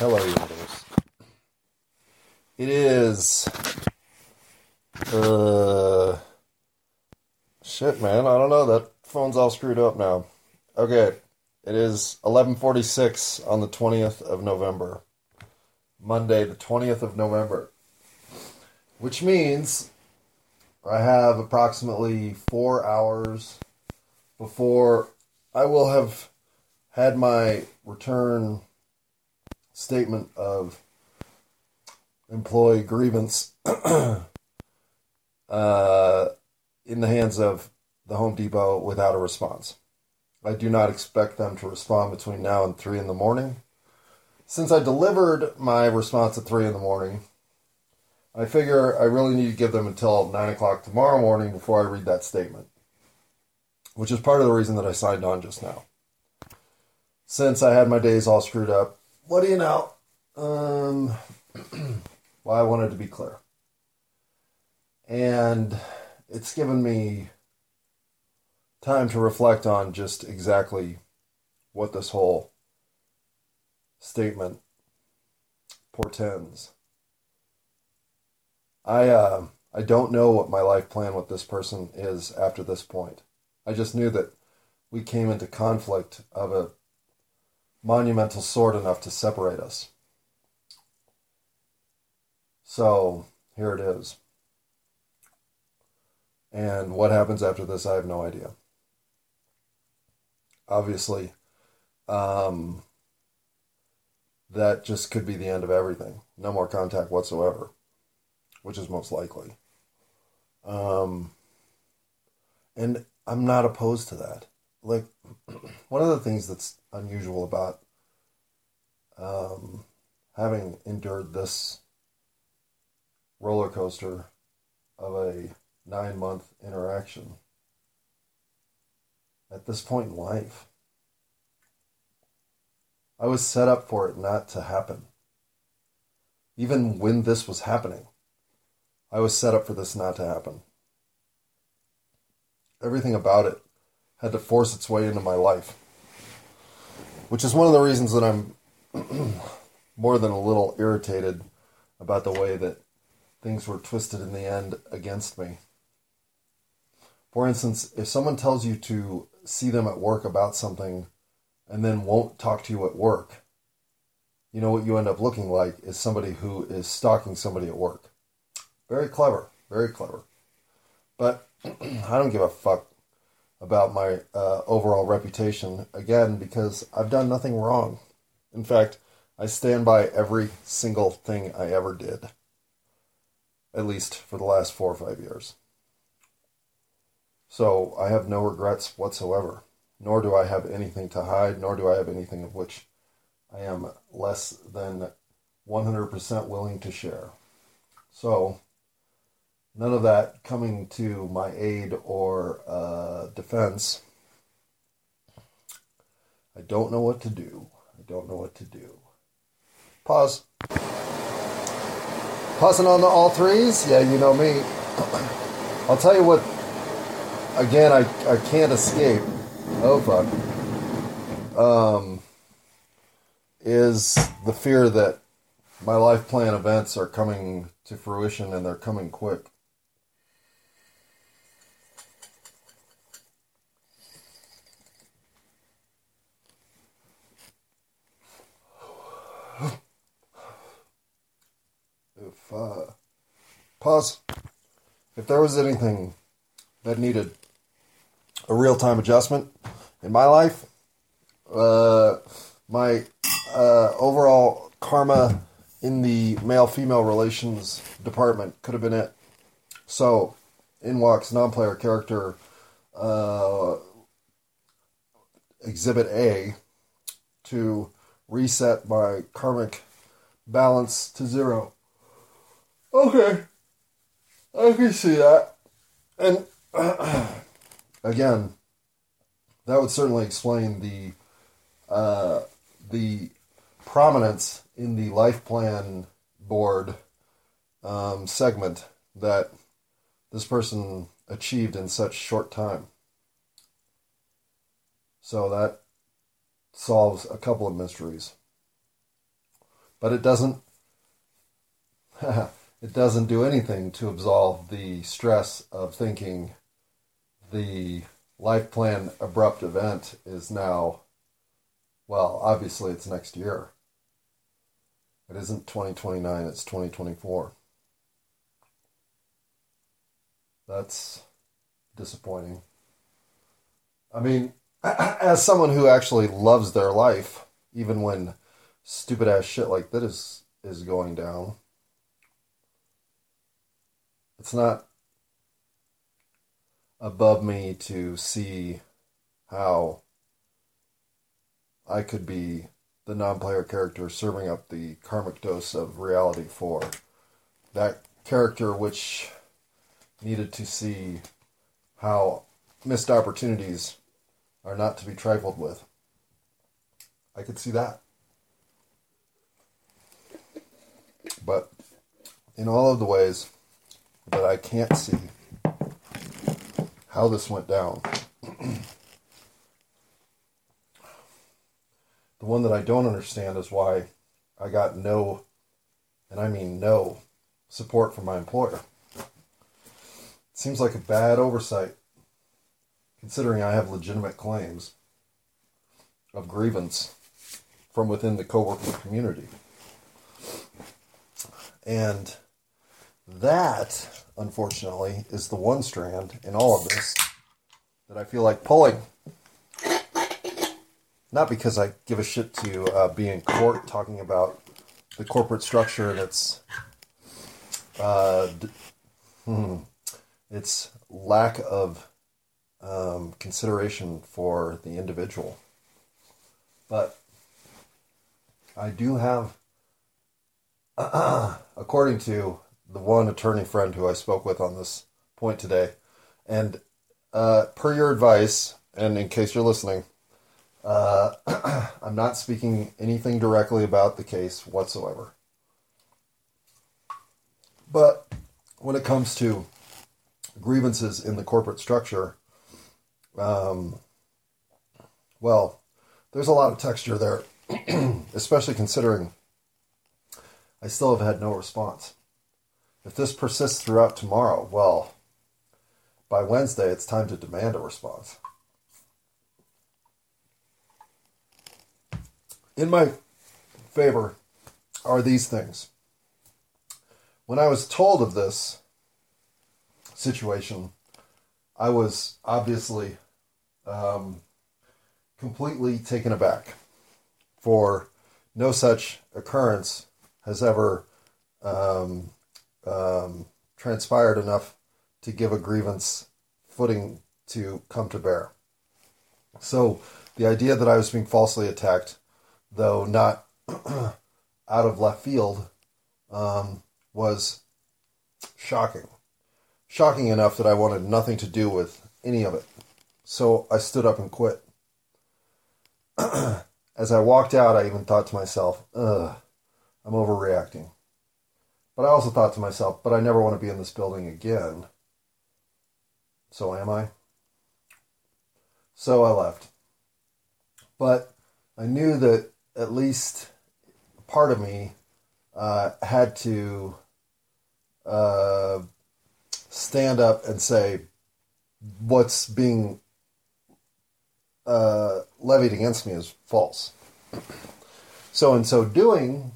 Hello, universe. It is. Uh. Shit, man. I don't know. That phone's all screwed up now. Okay. It is 11:46 on the 20th of November. Monday, the 20th of November. Which means I have approximately 4 hours before I will have had my return statement of employee grievance uh, in the hands of the Home Depot without a response. I do not expect them to respond between now and 3 in the morning. Since I delivered my response at 3 in the morning, I figure I really need to give them until 9 o'clock tomorrow morning before I read that statement, which is part of the reason that I signed on just now. Since I had my days all screwed up, what do you know? Um, well, I wanted to be clear. And it's given me time to reflect on just exactly what this whole statement portends. I uh, I don't know what my life plan with this person is after this point. I just knew that we came into conflict of a monumental sword enough to separate us. So here it is. And what happens after this, I have no idea. Obviously, um, that just could be the end of everything. No more contact whatsoever, which is most likely. Um, and I'm not opposed to that. Like, one of the things that's unusual about um, having endured this roller coaster of a nine month interaction at this point in life. I was set up for it not to happen. Even when this was happening, I was set up for this not to happen. Everything about it had to force its way into my life, which is one of the reasons that I'm more than a little irritated about the way that things were twisted in the end against me. For instance, if someone tells you to see them at work about something and then won't talk to you at work, you know what you end up looking like is somebody who is stalking somebody at work. Very clever, very clever. But I don't give a fuck about my uh, overall reputation again because I've done nothing wrong. In fact, I stand by every single thing I ever did, at least for the last four or five years. So I have no regrets whatsoever, nor do I have anything to hide, nor do I have anything of which I am less than 100% willing to share. So, none of that coming to my aid or uh, defense. I don't know what to do. I don't know what to do. Pause. Pausing on the all threes? Yeah, you know me. I'll tell you what, again, I, I can't escape. Oh, fuck. Um, is the fear that my life plan events are coming to fruition and they're coming quick. if uh, pause. If there was anything that needed a real time adjustment in my life, uh, my uh, overall karma in the male female relations department could have been it. So, in walks non player character uh, Exhibit A to reset my karmic balance to zero. Okay. I can see that. And again, that would certainly explain the uh, the prominence in the life plan board um, segment that this person achieved in such short time. So that solves a couple of mysteries. But it doesn't it doesn't do anything to absolve the stress of thinking the life plan abrupt event is now well, obviously it's next year. It isn't 2029, it's 2024. That's disappointing. I mean, as someone who actually loves their life, even when stupid ass shit like that is is going down, it's not above me to see how I could be the non-player character serving up the karmic dose of reality for that character which needed to see how missed opportunities are not to be trifled with. I could see that. But in all of the ways that I can't see how this went down, the one that I don't understand is why I got no, and I mean no, support from my employer. It Seems like a bad oversight, considering I have legitimate claims of grievance from within the co-working community. And that, unfortunately, is the one strand in all of this that I feel like pulling. Not because I give a shit to uh, be in court talking about the corporate structure its uh, d- hmm, its lack of um, consideration for the individual. But I do have, according to the one attorney friend who I spoke with on this point today, and uh, per your advice, and in case you're listening, uh, I'm not speaking anything directly about the case whatsoever. But when it comes to grievances in the corporate structure, um, well, there's a lot of texture there, especially considering I still have had no response. If this persists throughout tomorrow, well, by Wednesday it's time to demand a response. In my favor are these things. When I was told of this, situation, I was obviously um, completely taken aback. For no such occurrence has ever um, um, transpired enough to give a grievance footing to come to bear. So the idea that I was being falsely attacked, though not out of left field, um, was shocking shocking enough that I wanted nothing to do with any of it. So I stood up and quit. As I walked out, I even thought to myself, ugh, I'm overreacting. But I also thought to myself, but I never want to be in this building again. So am I? So I left. But I knew that at least part of me uh, had to uh, stand up and say what's being uh, levied against me is false. So, in so doing,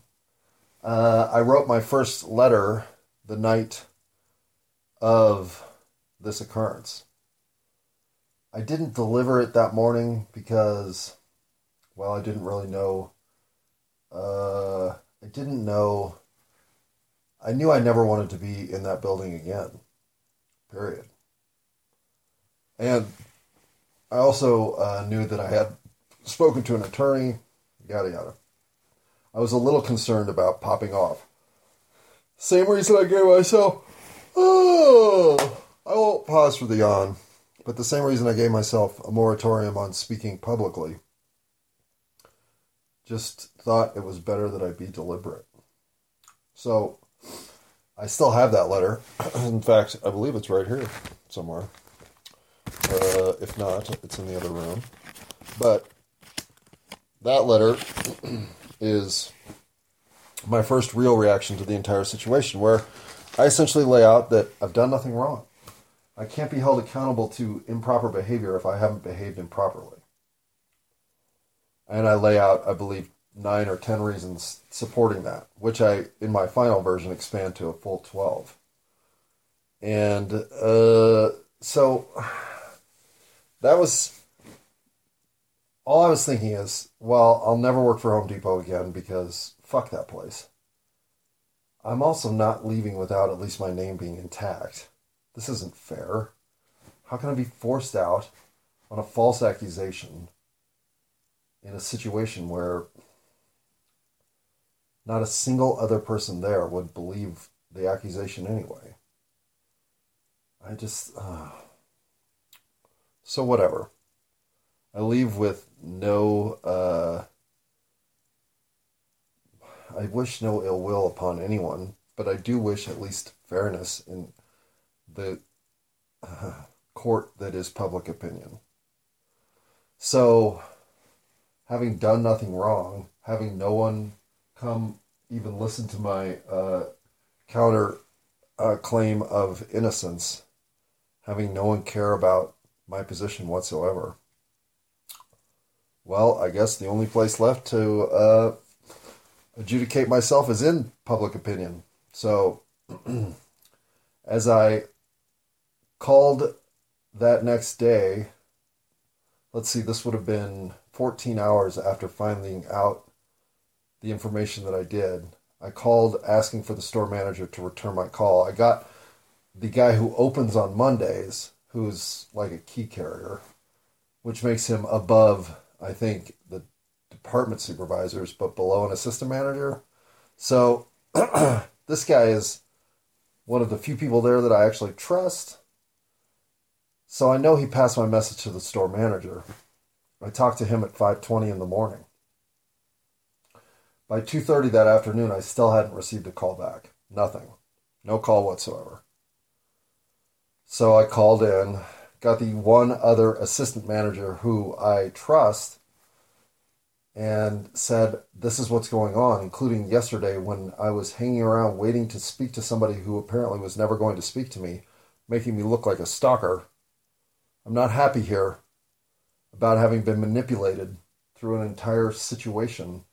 uh, I wrote my first letter the night of this occurrence. I didn't deliver it that morning because, well, I didn't really know. Uh, I didn't know. I knew I never wanted to be in that building again. Period. And I also uh, knew that I had spoken to an attorney, yada yada. I was a little concerned about popping off. Same reason I gave myself. Oh, I won't pause for the yawn, but the same reason I gave myself a moratorium on speaking publicly. Just thought it was better that I be deliberate. So I still have that letter. in fact, I believe it's right here somewhere. Uh, if not, it's in the other room. But that letter is my first real reaction to the entire situation, where I essentially lay out that I've done nothing wrong. I can't be held accountable to improper behavior if I haven't behaved improperly. And I lay out, I believe, nine or ten reasons supporting that, which I, in my final version, expand to a full 12. And uh, so that was all I was thinking is, well, I'll never work for Home Depot again because fuck that place. I'm also not leaving without at least my name being intact. This isn't fair. How can I be forced out on a false accusation in a situation where not a single other person there would believe the accusation anyway? I just. Uh... So, whatever. I leave with no. Uh... I wish no ill will upon anyone, but I do wish at least fairness in the uh, court that is public opinion. So, having done nothing wrong, having no one come even listen to my uh, counter uh, claim of innocence, having no one care about my position whatsoever. Well, I guess the only place left to uh, adjudicate myself is in public opinion. So, as I called that next day, let's see, this would have been 14 hours after finding out the information that I did. I called asking for the store manager to return my call. I got the guy who opens on Mondays, who's like a key carrier, which makes him above, I think, the department supervisors, but below an assistant manager. So this guy is one of the few people there that I actually trust. So I know he passed my message to the store manager. I talked to him at 5:20 in the morning. By 2:30 that afternoon, I still hadn't received a call back. Nothing. No call whatsoever. So I called in, got the one other assistant manager who I trust and said, This is what's going on, including yesterday when I was hanging around waiting to speak to somebody who apparently was never going to speak to me, making me look like a stalker. I'm not happy here about having been manipulated through an entire situation.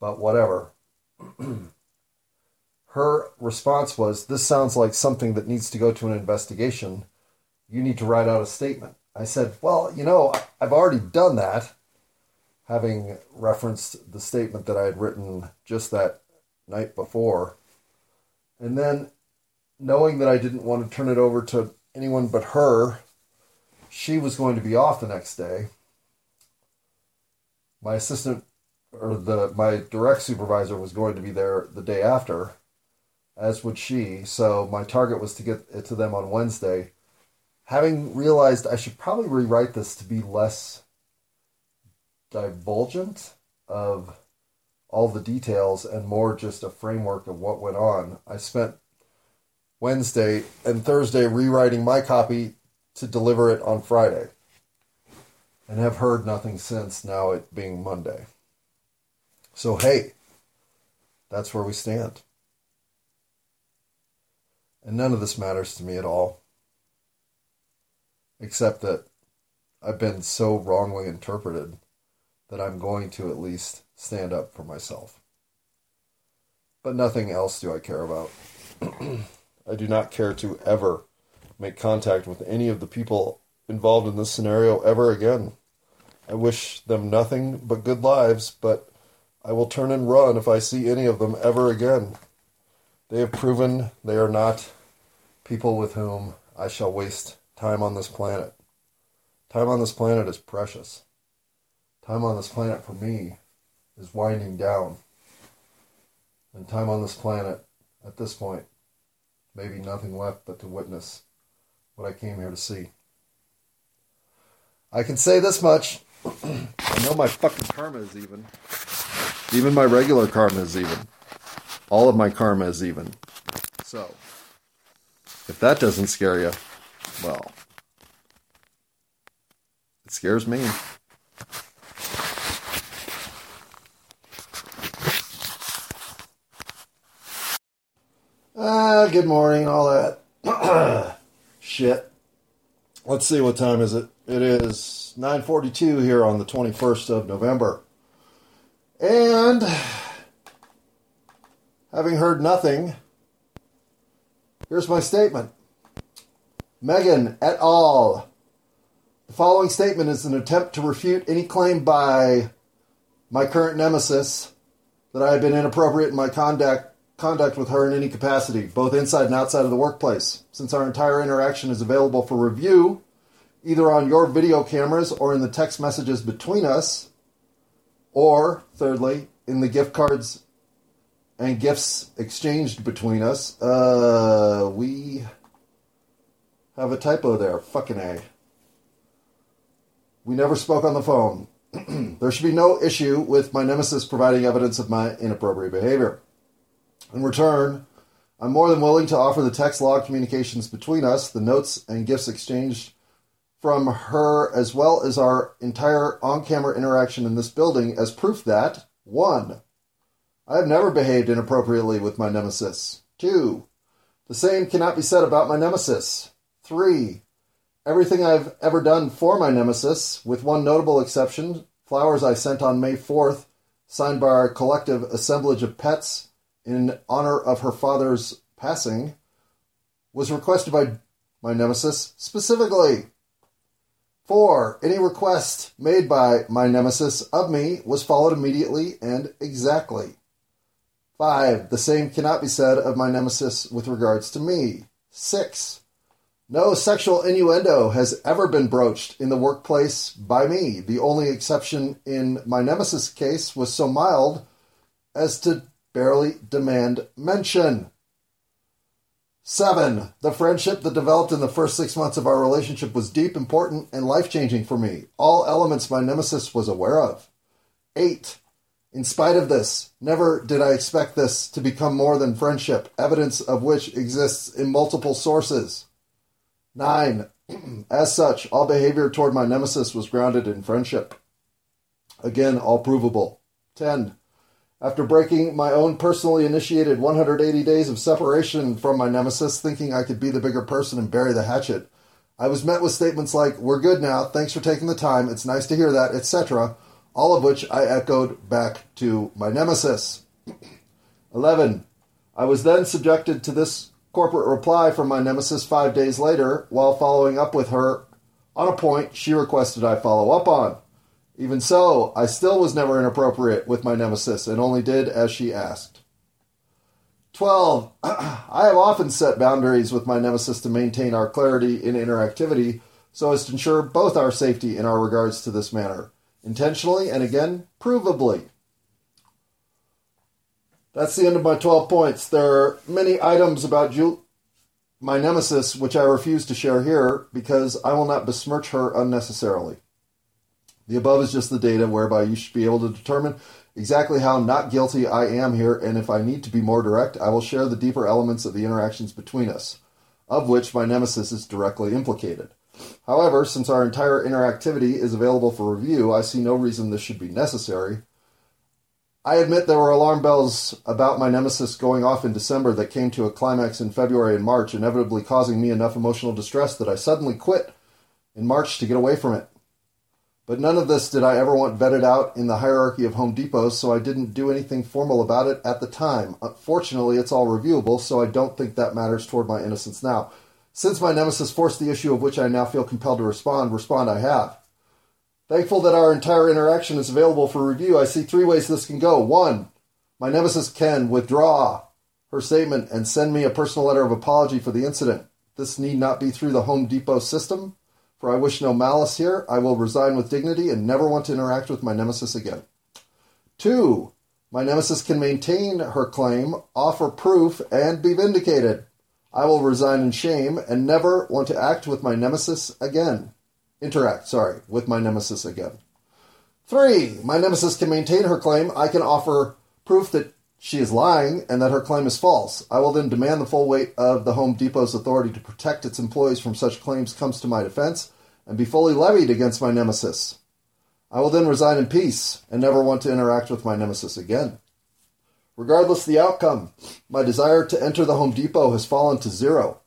But whatever. Her response was, This sounds like something that needs to go to an investigation. You need to write out a statement. I said, Well, you know, I've already done that, having referenced the statement that I had written just that night before. And then, knowing that I didn't want to turn it over to anyone but her, she was going to be off the next day. My assistant or the my direct supervisor was going to be there the day after, as would she. So my target was to get it to them on Wednesday. Having realized I should probably rewrite this to be less divulgent of all the details and more just a framework of what went on, I spent Wednesday and Thursday rewriting my copy to deliver it on Friday and have heard nothing since now it being Monday. So, hey, that's where we stand. And none of this matters to me at all, except that I've been so wrongly interpreted that I'm going to at least stand up for myself. But nothing else do I care about. I do not care to ever make contact with any of the people involved in this scenario ever again. I wish them nothing but good lives, but I will turn and run if I see any of them ever again. They have proven they are not people with whom I shall waste time on this planet. Time on this planet is precious. Time on this planet for me is winding down. And time on this planet, at this point, maybe nothing left but to witness what I came here to see. I can say this much. I know my fucking karma is even. Even my regular karma is even. All of my karma is even. So, if that doesn't scare you, well, it scares me. Ah, good morning, all that shit. Let's see what time is it. It is 9:42 here on the 21st of November. And having heard nothing, here's my statement. Megan et al. The following statement is an attempt to refute any claim by my current nemesis that I have been inappropriate in my conduct conduct with her in any capacity, both inside and outside of the workplace. Since our entire interaction is available for review, either on your video cameras or in the text messages between us, or thirdly, in the gift cards and gifts exchanged between us, uh, we have a typo there. Fucking A. We never spoke on the phone. there should be no issue with my nemesis providing evidence of my inappropriate behavior. In return, I'm more than willing to offer the text log communications between us, the notes and gifts exchanged from her, as well as our entire on camera interaction in this building, as proof that 1. I have never behaved inappropriately with my nemesis. 2. The same cannot be said about my nemesis. 3. Everything I've ever done for my nemesis, with one notable exception, flowers I sent on May 4th, signed by our collective assemblage of pets in honor of her father's passing was requested by my nemesis specifically. Four, any request made by my nemesis of me was followed immediately and exactly. Five, the same cannot be said of my nemesis with regards to me. Six, no sexual innuendo has ever been broached in the workplace by me. The only exception in my nemesis case was so mild as to barely demand mention. Seven, the friendship that developed in the first six months of our relationship was deep, important, and life changing for me. All elements my nemesis was aware of. Eight, in spite of this, never did I expect this to become more than friendship, evidence of which exists in multiple sources. Nine, as such, all behavior toward my nemesis was grounded in friendship. Again, all provable. Ten, after breaking my own personally initiated 180 days of separation from my nemesis, thinking I could be the bigger person and bury the hatchet, I was met with statements like, We're good now, thanks for taking the time, it's nice to hear that, etc., all of which I echoed back to my nemesis. 11. I was then subjected to this corporate reply from my nemesis five days later while following up with her on a point she requested I follow up on. Even so, I still was never inappropriate with my nemesis and only did as she asked. 12. I have often set boundaries with my nemesis to maintain our clarity in interactivity so as to ensure both our safety in our regards to this matter, intentionally and again, provably. That's the end of my 12 points. There are many items about Ju- my nemesis which I refuse to share here because I will not besmirch her unnecessarily. The above is just the data whereby you should be able to determine exactly how not guilty I am here, and if I need to be more direct, I will share the deeper elements of the interactions between us, of which my nemesis is directly implicated. However, since our entire interactivity is available for review, I see no reason this should be necessary. I admit there were alarm bells about my nemesis going off in December that came to a climax in February and March, inevitably causing me enough emotional distress that I suddenly quit in March to get away from it. But none of this did I ever want vetted out in the hierarchy of Home Depots, so I didn't do anything formal about it at the time. Fortunately, it's all reviewable, so I don't think that matters toward my innocence now. Since my nemesis forced the issue of which I now feel compelled to respond, respond I have. Thankful that our entire interaction is available for review, I see three ways this can go. One, my nemesis can withdraw her statement and send me a personal letter of apology for the incident. This need not be through the Home Depot system. For I wish no malice here. I will resign with dignity and never want to interact with my nemesis again. Two, my nemesis can maintain her claim, offer proof, and be vindicated. I will resign in shame and never want to act with my nemesis again. Interact, sorry, with my nemesis again. Three, my nemesis can maintain her claim. I can offer proof that she is lying and that her claim is false. I will then demand the full weight of the Home Depot's authority to protect its employees from such claims comes to my defense and be fully levied against my nemesis. I will then resign in peace and never want to interact with my nemesis again. Regardless the outcome, my desire to enter the Home Depot has fallen to zero.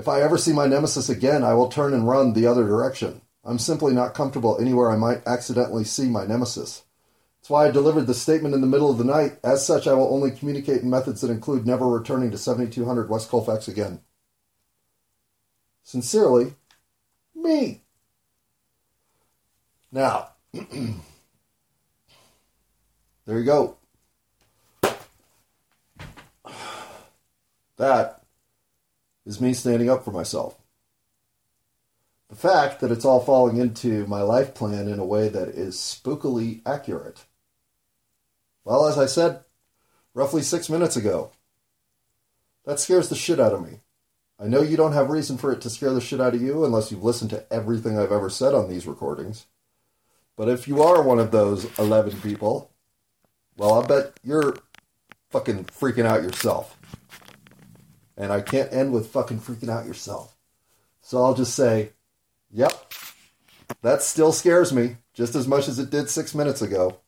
If I ever see my nemesis again, I will turn and run the other direction. I'm simply not comfortable anywhere I might accidentally see my nemesis. That's why I delivered the statement in the middle of the night. As such, I will only communicate in methods that include never returning to 7200 West Colfax again. Sincerely, me. Now, there you go. That is me standing up for myself. The fact that it's all falling into my life plan in a way that is spookily accurate. Well, as I said roughly six minutes ago, that scares the shit out of me. I know you don't have reason for it to scare the shit out of you unless you've listened to everything I've ever said on these recordings. But if you are one of those 11 people, well, I bet you're fucking freaking out yourself. And I can't end with fucking freaking out yourself. So I'll just say, yep, that still scares me just as much as it did six minutes ago.